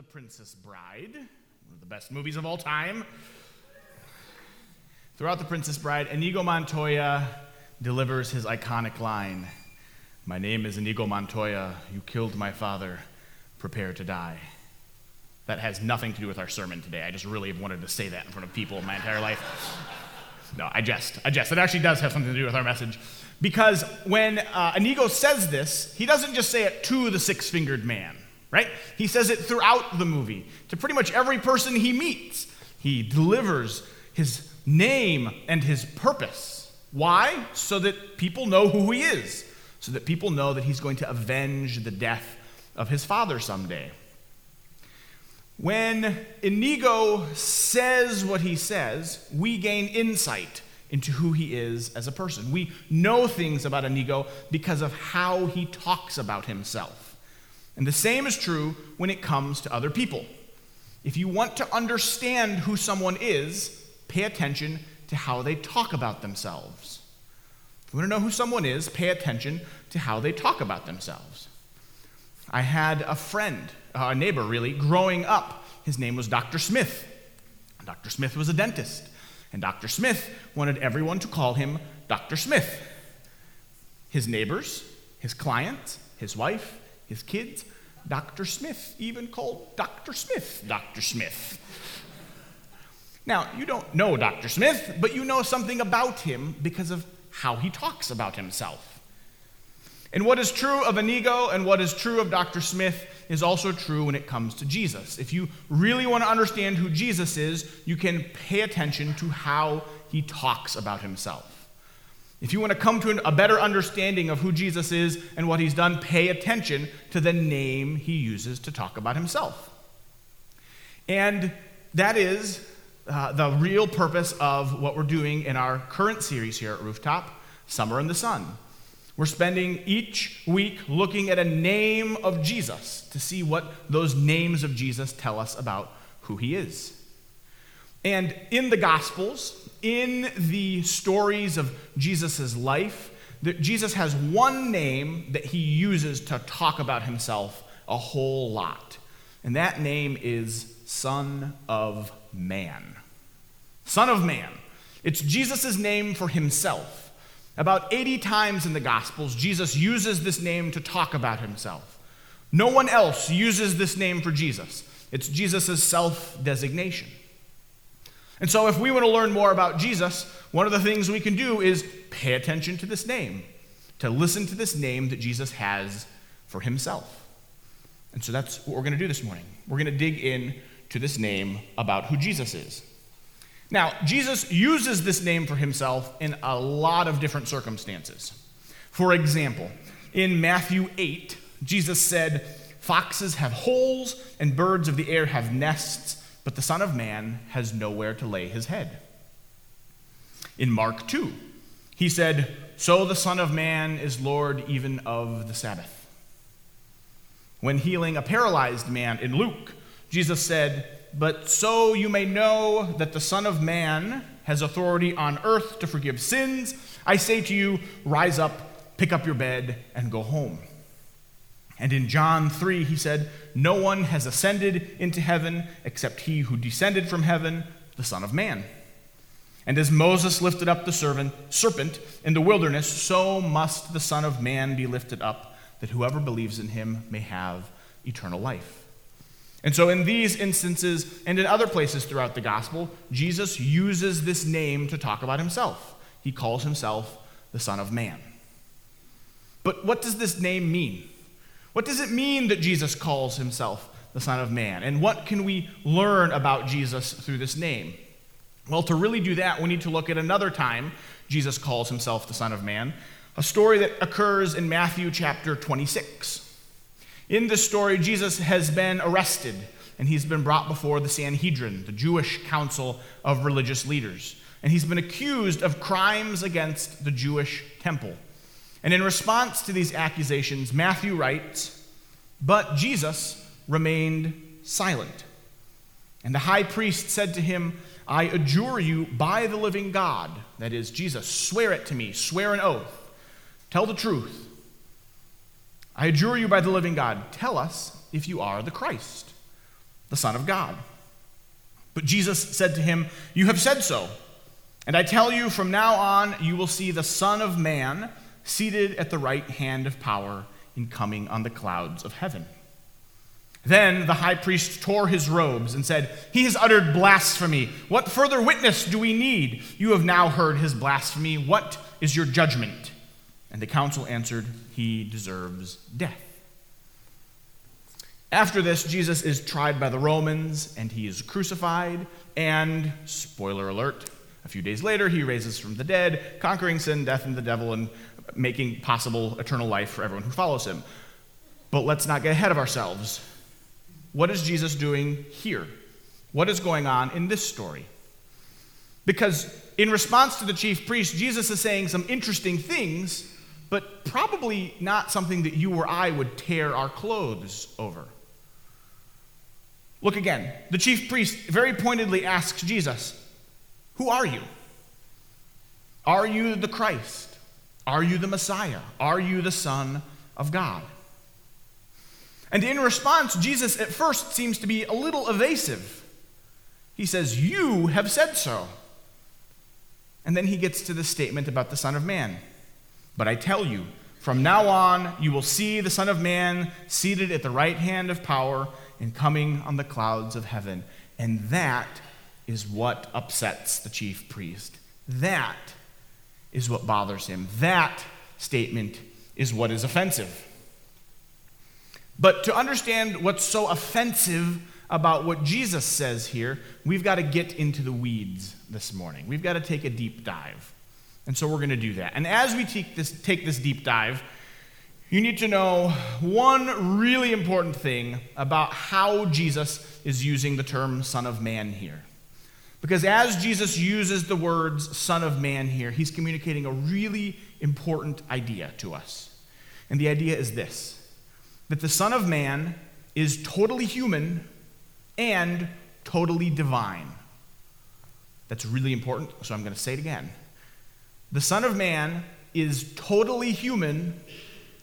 The Princess Bride, one of the best movies of all time. Throughout The Princess Bride, Inigo Montoya delivers his iconic line My name is Inigo Montoya. You killed my father. Prepare to die. That has nothing to do with our sermon today. I just really have wanted to say that in front of people my entire life. No, I jest. I jest. It actually does have something to do with our message. Because when uh, Inigo says this, he doesn't just say it to the six fingered man, right? He says it throughout the movie to pretty much every person he meets. He delivers his name and his purpose. Why? So that people know who he is, so that people know that he's going to avenge the death of his father someday. When Inigo says what he says, we gain insight into who he is as a person. We know things about Inigo because of how he talks about himself. And the same is true when it comes to other people. If you want to understand who someone is, pay attention to how they talk about themselves. If you want to know who someone is, pay attention to how they talk about themselves. I had a friend, uh, a neighbor really, growing up. His name was Dr. Smith. Dr. Smith was a dentist, and Dr. Smith wanted everyone to call him Dr. Smith. His neighbors, his clients, his wife, his kids, Dr. Smith even called Dr. Smith Dr. Smith. Now, you don't know Dr. Smith, but you know something about him because of how he talks about himself. And what is true of Inigo and what is true of Dr. Smith is also true when it comes to Jesus. If you really want to understand who Jesus is, you can pay attention to how he talks about himself. If you want to come to a better understanding of who Jesus is and what he's done, pay attention to the name he uses to talk about himself. And that is uh, the real purpose of what we're doing in our current series here at Rooftop Summer in the Sun. We're spending each week looking at a name of Jesus to see what those names of Jesus tell us about who he is. And in the Gospels, in the stories of Jesus' life, that Jesus has one name that he uses to talk about himself a whole lot. And that name is Son of Man. Son of Man. It's Jesus' name for himself. About 80 times in the Gospels, Jesus uses this name to talk about himself. No one else uses this name for Jesus. It's Jesus' self designation. And so, if we want to learn more about Jesus, one of the things we can do is pay attention to this name, to listen to this name that Jesus has for himself. And so, that's what we're going to do this morning. We're going to dig in to this name about who Jesus is. Now, Jesus uses this name for himself in a lot of different circumstances. For example, in Matthew 8, Jesus said, Foxes have holes and birds of the air have nests, but the Son of Man has nowhere to lay his head. In Mark 2, he said, So the Son of Man is Lord even of the Sabbath. When healing a paralyzed man in Luke, Jesus said, but so you may know that the Son of Man has authority on earth to forgive sins, I say to you, rise up, pick up your bed, and go home. And in John 3, he said, No one has ascended into heaven except he who descended from heaven, the Son of Man. And as Moses lifted up the serpent in the wilderness, so must the Son of Man be lifted up, that whoever believes in him may have eternal life. And so, in these instances and in other places throughout the gospel, Jesus uses this name to talk about himself. He calls himself the Son of Man. But what does this name mean? What does it mean that Jesus calls himself the Son of Man? And what can we learn about Jesus through this name? Well, to really do that, we need to look at another time Jesus calls himself the Son of Man, a story that occurs in Matthew chapter 26. In this story, Jesus has been arrested and he's been brought before the Sanhedrin, the Jewish council of religious leaders. And he's been accused of crimes against the Jewish temple. And in response to these accusations, Matthew writes, But Jesus remained silent. And the high priest said to him, I adjure you by the living God, that is, Jesus, swear it to me, swear an oath, tell the truth. I adjure you by the living God, tell us if you are the Christ. the Son of God. But Jesus said to him, You have said so. And I tell you, from now on, you will see the Son of Man seated at the right hand of power in coming on the clouds of heaven. Then the high priest tore his robes and said, He has uttered blasphemy. What further witness do we need? You have now heard his blasphemy. What is your judgment? And the council answered, He deserves death. After this, Jesus is tried by the Romans and he is crucified. And, spoiler alert, a few days later, he raises from the dead, conquering sin, death, and the devil, and making possible eternal life for everyone who follows him. But let's not get ahead of ourselves. What is Jesus doing here? What is going on in this story? Because in response to the chief priest, Jesus is saying some interesting things, but probably not something that you or I would tear our clothes over. Look again. The chief priest very pointedly asks Jesus, Who are you? Are you the Christ? Are you the Messiah? Are you the Son of God? And in response, Jesus at first seems to be a little evasive. He says, You have said so. And then he gets to the statement about the Son of Man. But I tell you, from now on, you will see the Son of Man seated at the right hand of power and coming on the clouds of heaven. And that is what upsets the chief priest. That is what bothers him. That statement is what is offensive. But to understand what's so offensive about what Jesus says here, we've got to get into the weeds this morning. We've got to take a deep dive. And so we're going to do that. And as we take this, take this deep dive, you need to know one really important thing about how Jesus is using the term Son of Man here. Because as Jesus uses the words Son of Man here, he's communicating a really important idea to us. And the idea is this that the Son of Man is totally human and totally divine. That's really important, so I'm going to say it again. The Son of Man is totally human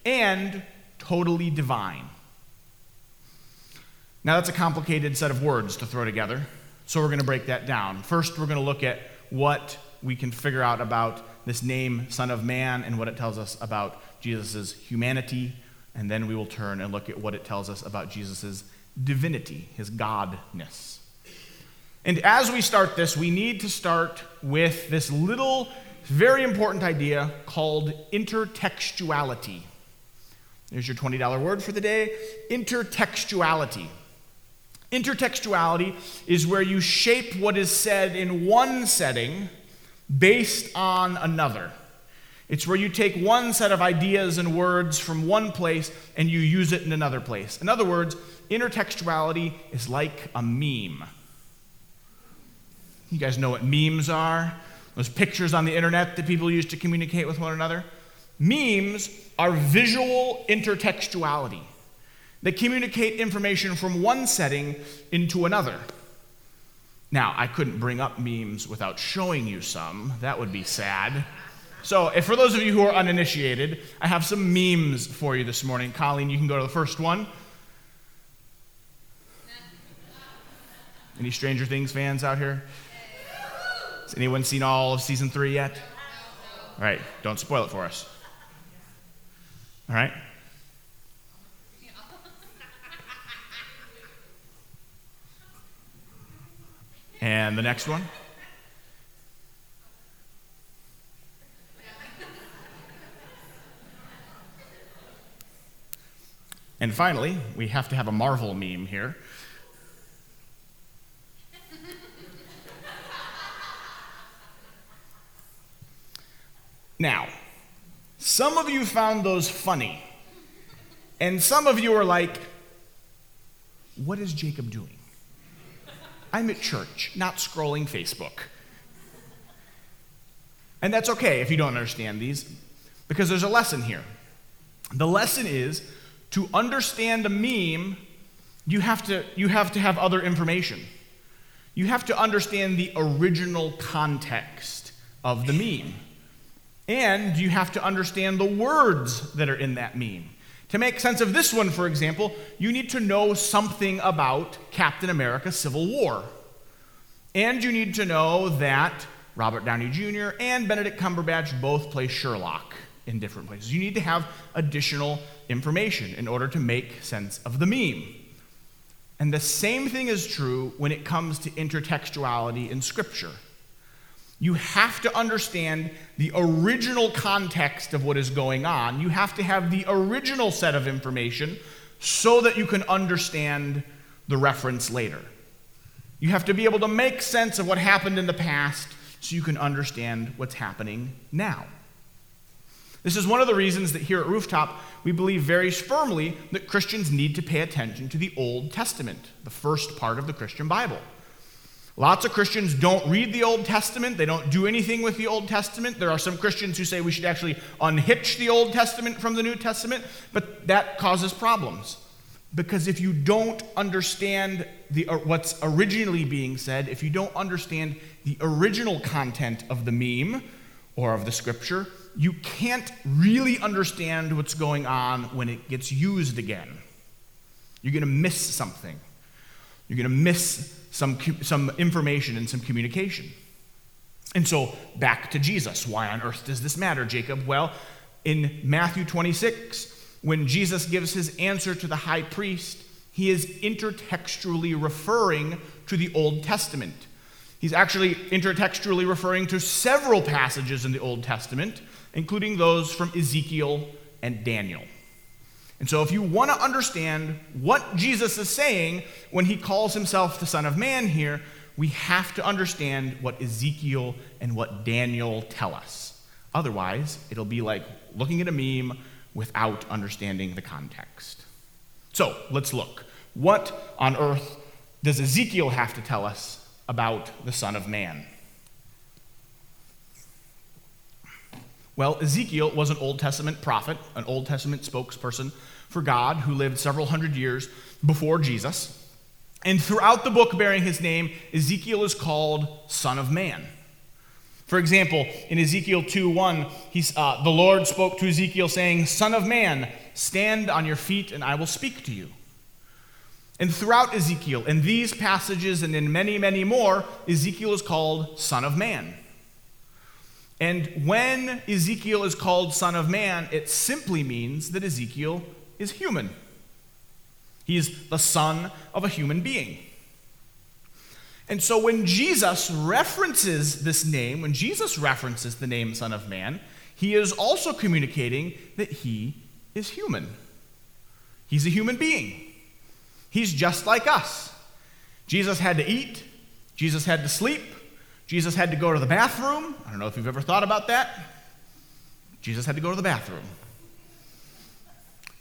and totally divine. Now, that's a complicated set of words to throw together, so we're going to break that down. First, we're going to look at what we can figure out about this name, Son of Man, and what it tells us about Jesus' humanity, and then we will turn and look at what it tells us about Jesus' divinity, his godness. And as we start this, we need to start with this little, very important idea called intertextuality. There's your $20 word for the day intertextuality. Intertextuality is where you shape what is said in one setting based on another. It's where you take one set of ideas and words from one place and you use it in another place. In other words, intertextuality is like a meme. You guys know what memes are? Those pictures on the internet that people use to communicate with one another? Memes are visual intertextuality. They communicate information from one setting into another. Now, I couldn't bring up memes without showing you some. That would be sad. So, if for those of you who are uninitiated, I have some memes for you this morning. Colleen, you can go to the first one. Any Stranger Things fans out here? Has anyone seen all of season three yet? All right, don't spoil it for us. All right? And the next one. And finally, we have to have a Marvel meme here. Now, some of you found those funny, and some of you are like, what is Jacob doing? I'm at church, not scrolling Facebook. And that's okay if you don't understand these, because there's a lesson here. The lesson is to understand a meme, you have to, you have, to have other information. You have to understand the original context of the meme. And you have to understand the words that are in that meme. To make sense of this one, for example, you need to know something about Captain America Civil War. And you need to know that Robert Downey Jr. and Benedict Cumberbatch both play Sherlock in different places. You need to have additional information in order to make sense of the meme. And the same thing is true when it comes to intertextuality in Scripture. You have to understand the original context of what is going on. You have to have the original set of information so that you can understand the reference later. You have to be able to make sense of what happened in the past so you can understand what's happening now. This is one of the reasons that here at Rooftop, we believe very firmly that Christians need to pay attention to the Old Testament, the first part of the Christian Bible. Lots of Christians don't read the Old Testament. They don't do anything with the Old Testament. There are some Christians who say we should actually unhitch the Old Testament from the New Testament, but that causes problems. Because if you don't understand the, uh, what's originally being said, if you don't understand the original content of the meme or of the scripture, you can't really understand what's going on when it gets used again. You're going to miss something. You're going to miss some, some information and some communication. And so, back to Jesus. Why on earth does this matter, Jacob? Well, in Matthew 26, when Jesus gives his answer to the high priest, he is intertextually referring to the Old Testament. He's actually intertextually referring to several passages in the Old Testament, including those from Ezekiel and Daniel. And so, if you want to understand what Jesus is saying when he calls himself the Son of Man here, we have to understand what Ezekiel and what Daniel tell us. Otherwise, it'll be like looking at a meme without understanding the context. So, let's look. What on earth does Ezekiel have to tell us about the Son of Man? Well, Ezekiel was an Old Testament prophet, an Old Testament spokesperson for God who lived several hundred years before Jesus. And throughout the book bearing his name, Ezekiel is called Son of Man. For example, in Ezekiel 2 1, uh, the Lord spoke to Ezekiel, saying, Son of man, stand on your feet, and I will speak to you. And throughout Ezekiel, in these passages and in many, many more, Ezekiel is called Son of Man. And when Ezekiel is called Son of Man, it simply means that Ezekiel is human. He is the son of a human being. And so when Jesus references this name, when Jesus references the name Son of Man, he is also communicating that he is human. He's a human being. He's just like us. Jesus had to eat, Jesus had to sleep, Jesus had to go to the bathroom. I don't know if you've ever thought about that. Jesus had to go to the bathroom.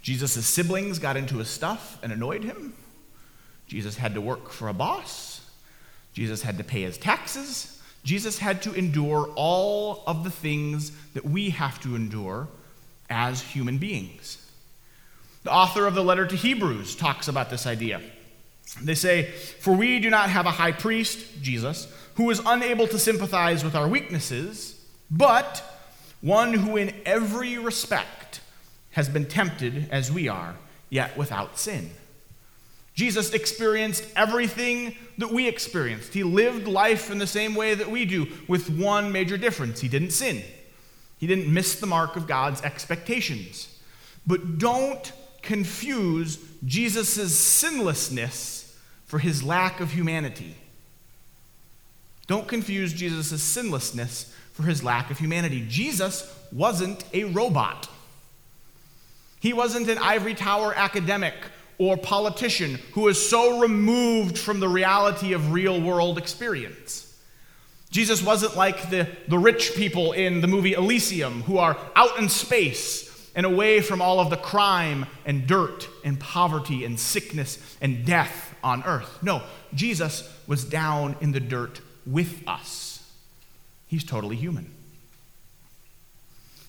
Jesus' siblings got into his stuff and annoyed him. Jesus had to work for a boss. Jesus had to pay his taxes. Jesus had to endure all of the things that we have to endure as human beings. The author of the letter to Hebrews talks about this idea. They say, For we do not have a high priest, Jesus, who is unable to sympathize with our weaknesses, but one who in every respect has been tempted as we are, yet without sin. Jesus experienced everything that we experienced. He lived life in the same way that we do, with one major difference he didn't sin. He didn't miss the mark of God's expectations. But don't confuse Jesus' sinlessness for his lack of humanity. Don't confuse Jesus' sinlessness for his lack of humanity. Jesus wasn't a robot. He wasn't an ivory tower academic or politician who is so removed from the reality of real world experience. Jesus wasn't like the, the rich people in the movie Elysium who are out in space and away from all of the crime and dirt and poverty and sickness and death on earth. No, Jesus was down in the dirt with us. He's totally human.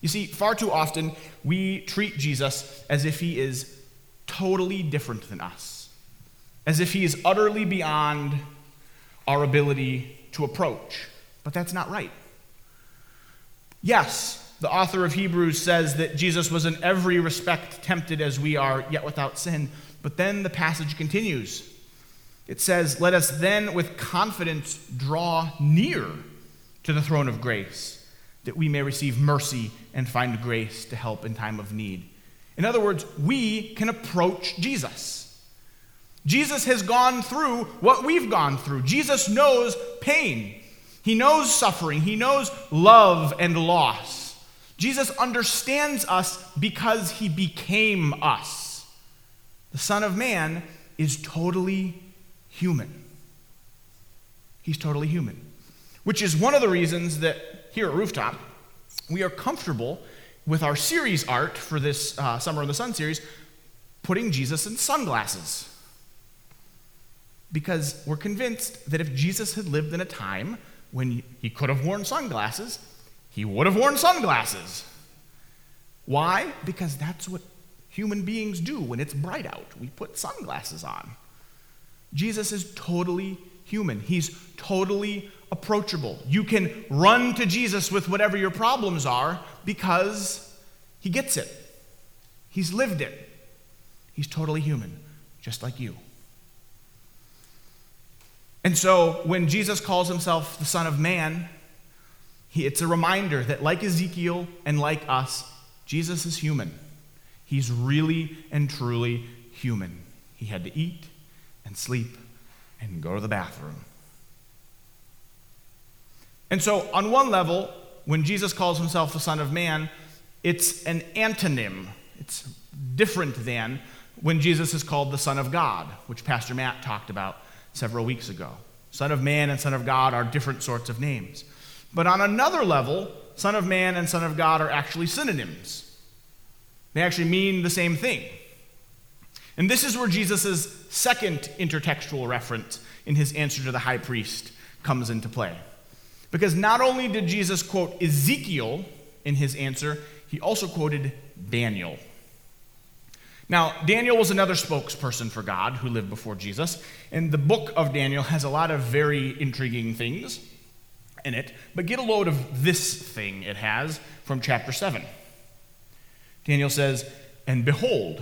You see, far too often we treat Jesus as if he is totally different than us, as if he is utterly beyond our ability to approach. But that's not right. Yes, the author of Hebrews says that Jesus was in every respect tempted as we are, yet without sin. But then the passage continues. It says, Let us then with confidence draw near to the throne of grace, that we may receive mercy and find grace to help in time of need. In other words, we can approach Jesus. Jesus has gone through what we've gone through. Jesus knows pain, he knows suffering, he knows love and loss. Jesus understands us because he became us. The Son of Man is totally human. He's totally human, which is one of the reasons that here at Rooftop, we are comfortable with our series art for this uh, Summer in the Sun series, putting Jesus in sunglasses. Because we're convinced that if Jesus had lived in a time when he could have worn sunglasses, he would have worn sunglasses. Why? Because that's what human beings do when it's bright out. We put sunglasses on. Jesus is totally human, he's totally approachable. You can run to Jesus with whatever your problems are because he gets it, he's lived it. He's totally human, just like you. And so when Jesus calls himself the Son of Man, it's a reminder that, like Ezekiel and like us, Jesus is human. He's really and truly human. He had to eat and sleep and go to the bathroom. And so, on one level, when Jesus calls himself the Son of Man, it's an antonym. It's different than when Jesus is called the Son of God, which Pastor Matt talked about several weeks ago. Son of Man and Son of God are different sorts of names. But on another level, Son of Man and Son of God are actually synonyms. They actually mean the same thing. And this is where Jesus' second intertextual reference in his answer to the high priest comes into play. Because not only did Jesus quote Ezekiel in his answer, he also quoted Daniel. Now, Daniel was another spokesperson for God who lived before Jesus, and the book of Daniel has a lot of very intriguing things in it, but get a load of this thing it has from chapter 7. Daniel says, And behold,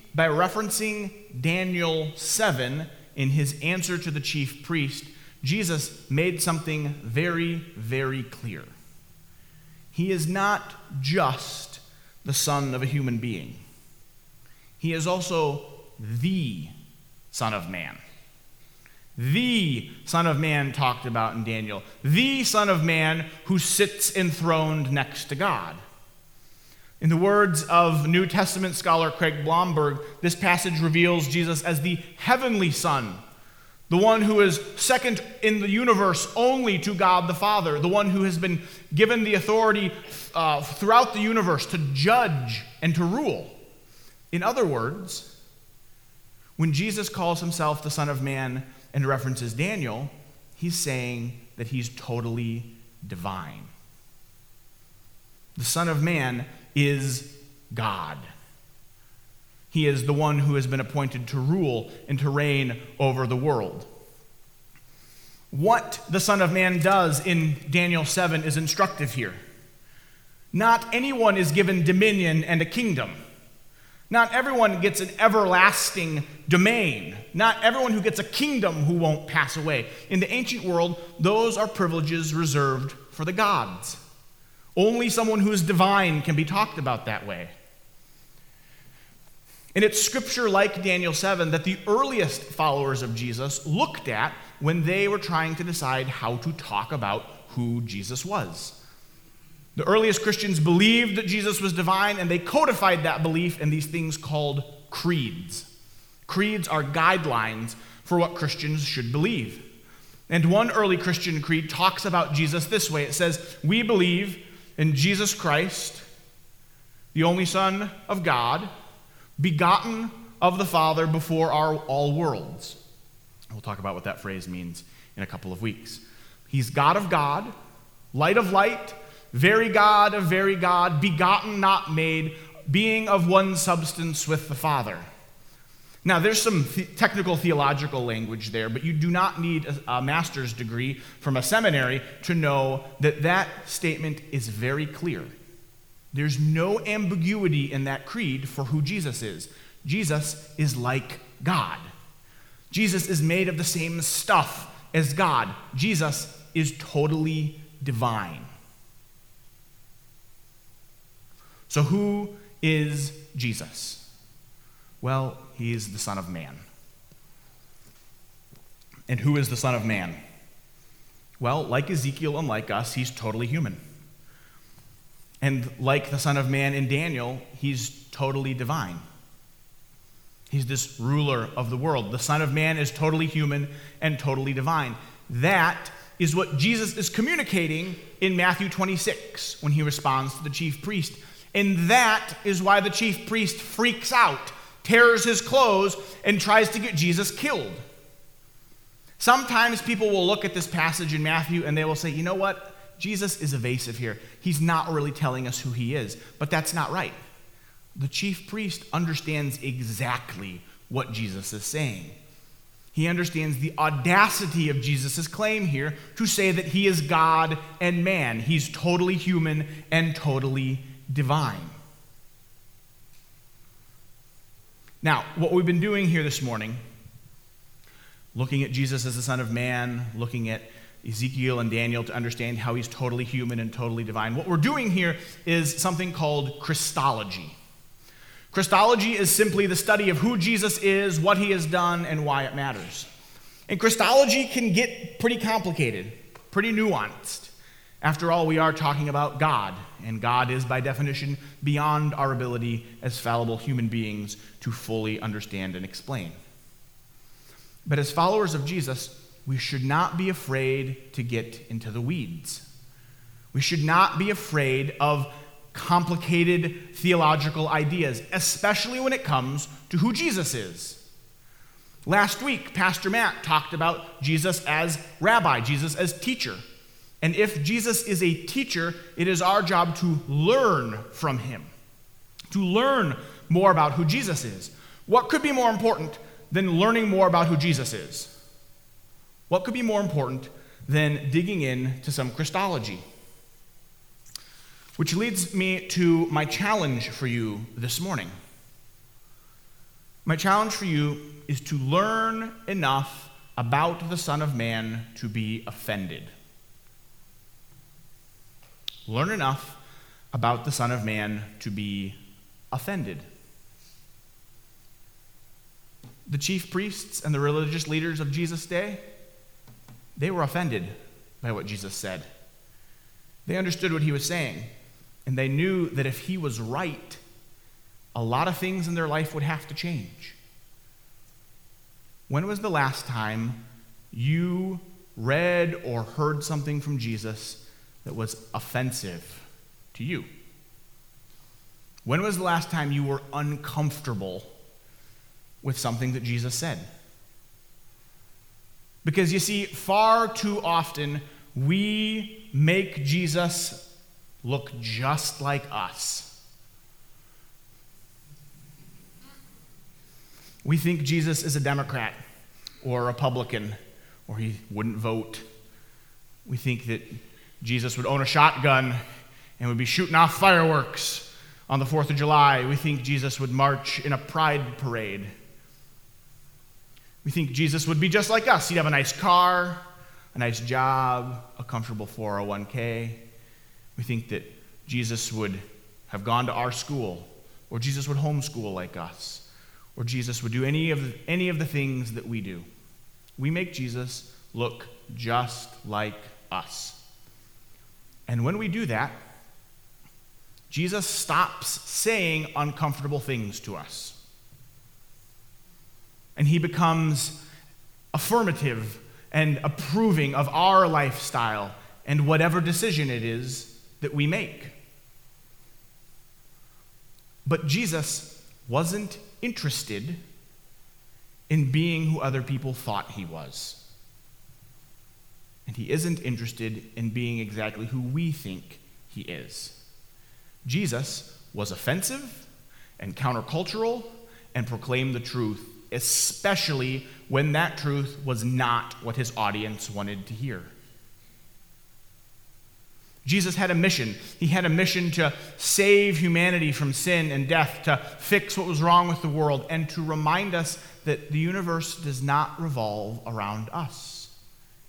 by referencing Daniel 7 in his answer to the chief priest, Jesus made something very, very clear. He is not just the son of a human being, he is also the Son of Man the Son of Man talked about in Daniel, the Son of Man who sits enthroned next to God. In the words of New Testament scholar Craig Blomberg, this passage reveals Jesus as the heavenly Son, the one who is second in the universe only to God the Father, the one who has been given the authority uh, throughout the universe to judge and to rule. In other words, when Jesus calls himself the Son of Man, and references Daniel, he's saying that he's totally divine. The Son of Man is God. He is the one who has been appointed to rule and to reign over the world. What the Son of Man does in Daniel 7 is instructive here. Not anyone is given dominion and a kingdom. Not everyone gets an everlasting domain. Not everyone who gets a kingdom who won't pass away. In the ancient world, those are privileges reserved for the gods. Only someone who is divine can be talked about that way. And it's scripture like Daniel 7 that the earliest followers of Jesus looked at when they were trying to decide how to talk about who Jesus was. The earliest Christians believed that Jesus was divine, and they codified that belief in these things called creeds. Creeds are guidelines for what Christians should believe. And one early Christian creed talks about Jesus this way it says, We believe in Jesus Christ, the only Son of God, begotten of the Father before our all worlds. We'll talk about what that phrase means in a couple of weeks. He's God of God, light of light, very God of very God, begotten, not made, being of one substance with the Father. Now, there's some technical theological language there, but you do not need a, a master's degree from a seminary to know that that statement is very clear. There's no ambiguity in that creed for who Jesus is. Jesus is like God. Jesus is made of the same stuff as God. Jesus is totally divine. So, who is Jesus? Well, he is the Son of Man. And who is the Son of Man? Well, like Ezekiel and like us, he's totally human. And like the Son of Man in Daniel, he's totally divine. He's this ruler of the world. The Son of Man is totally human and totally divine. That is what Jesus is communicating in Matthew 26 when he responds to the chief priest. And that is why the chief priest freaks out tears his clothes, and tries to get Jesus killed. Sometimes people will look at this passage in Matthew and they will say, you know what? Jesus is evasive here. He's not really telling us who he is. But that's not right. The chief priest understands exactly what Jesus is saying. He understands the audacity of Jesus' claim here to say that he is God and man. He's totally human and totally divine. Now, what we've been doing here this morning, looking at Jesus as the Son of Man, looking at Ezekiel and Daniel to understand how he's totally human and totally divine, what we're doing here is something called Christology. Christology is simply the study of who Jesus is, what he has done, and why it matters. And Christology can get pretty complicated, pretty nuanced. After all, we are talking about God, and God is, by definition, beyond our ability as fallible human beings to fully understand and explain. But as followers of Jesus, we should not be afraid to get into the weeds. We should not be afraid of complicated theological ideas, especially when it comes to who Jesus is. Last week, Pastor Matt talked about Jesus as rabbi, Jesus as teacher. And if Jesus is a teacher, it is our job to learn from him, to learn more about who Jesus is. What could be more important than learning more about who Jesus is? What could be more important than digging in to some Christology? Which leads me to my challenge for you this morning. My challenge for you is to learn enough about the Son of Man to be offended learn enough about the Son of Man to be offended. The chief priests and the religious leaders of Jesus' day, they were offended by what Jesus said. They understood what he was saying, and they knew that if he was right, a lot of things in their life would have to change. When was the last time you read or heard something from Jesus that was offensive to you? When was the last time you were uncomfortable with something that Jesus said? Because you see, far too often we make Jesus look just like us. We think Jesus is a Democrat or a Republican, or he wouldn't vote. We think that Jesus would own a shotgun and would be shooting off fireworks on the 4th of July. We think Jesus would march in a pride parade. We think Jesus would be just like us. He'd have a nice car, a nice job, a comfortable 401k. We think that Jesus would have gone to our school, or Jesus would homeschool like us, or Jesus would do any of the, any of the things that we do. We make Jesus look just like us. And when we do that, Jesus stops saying uncomfortable things to us. And he becomes affirmative and approving of our lifestyle and whatever decision it is that we make. But Jesus wasn't interested in being who other people thought he was. And he isn't interested in being exactly who we think he is. Jesus was offensive and countercultural and proclaimed the truth, especially when that truth was not what his audience wanted to hear. Jesus had a mission. He had a mission to save humanity from sin and death, to fix what was wrong with the world, and to remind us that the universe does not revolve around us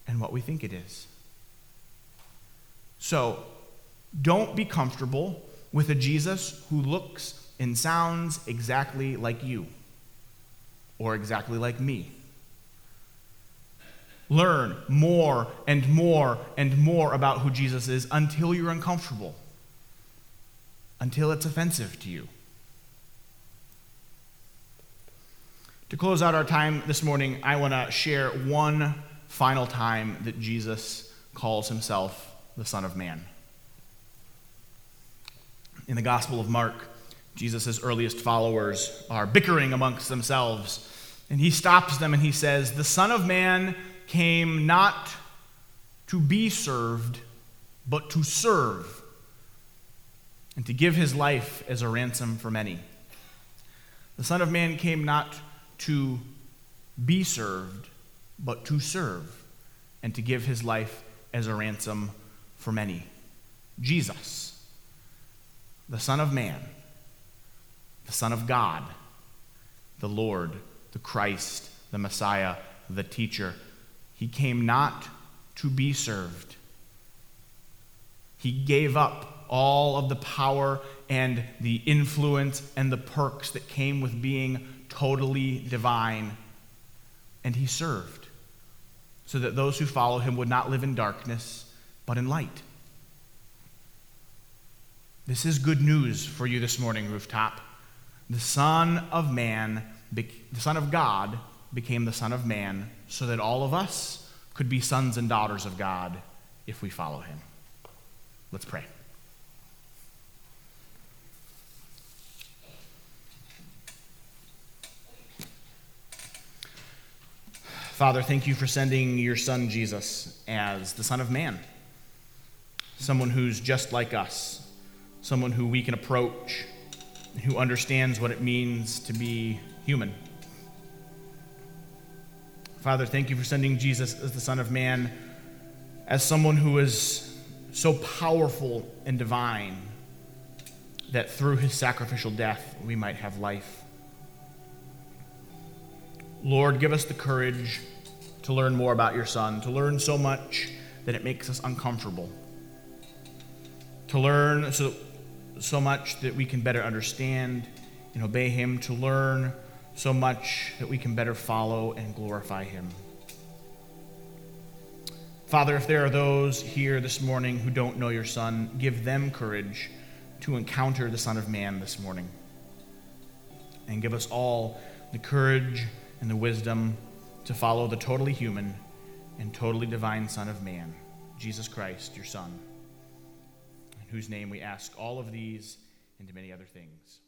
and what we think it is. So, don't be comfortable with a Jesus who looks and sounds exactly like you or exactly like me. Learn more and more and more about who Jesus is until you're uncomfortable, until it's offensive to you. To close out our time this morning, I want to share one final time that Jesus calls himself the Son of Man. In the Gospel of Mark, Jesus' earliest followers are bickering amongst themselves, and he stops them and he says, The Son of Man came not to be served, but to serve, and to give his life as a ransom for many. The Son of Man came not to be served, but to serve, and to give his life as a ransom for many. Jesus, the Son of Man, the Son of God, the Lord, the Christ, the Messiah, the teacher, he came not to be served. He gave up all of the power and the influence and the perks that came with being totally divine, and he served so that those who follow him would not live in darkness, but in light. This is good news for you this morning, rooftop. The Son of Man, the Son of God, became the Son of Man so that all of us could be sons and daughters of God if we follow him. Let's pray. Father, thank you for sending your son Jesus as the Son of Man, someone who's just like us, someone who we can approach, who understands what it means to be human. Father, thank you for sending Jesus as the Son of Man, as someone who is so powerful and divine that through his sacrificial death we might have life. Lord, give us the courage to learn more about your Son, to learn so much that it makes us uncomfortable, to learn so, so much that we can better understand and obey him, to learn so much that we can better follow and glorify him. Father, if there are those here this morning who don't know your Son, give them courage to encounter the Son of Man this morning. And give us all the courage and the wisdom to follow the totally human and totally divine Son of Man, Jesus Christ, your Son, in whose name we ask all of these and many other things.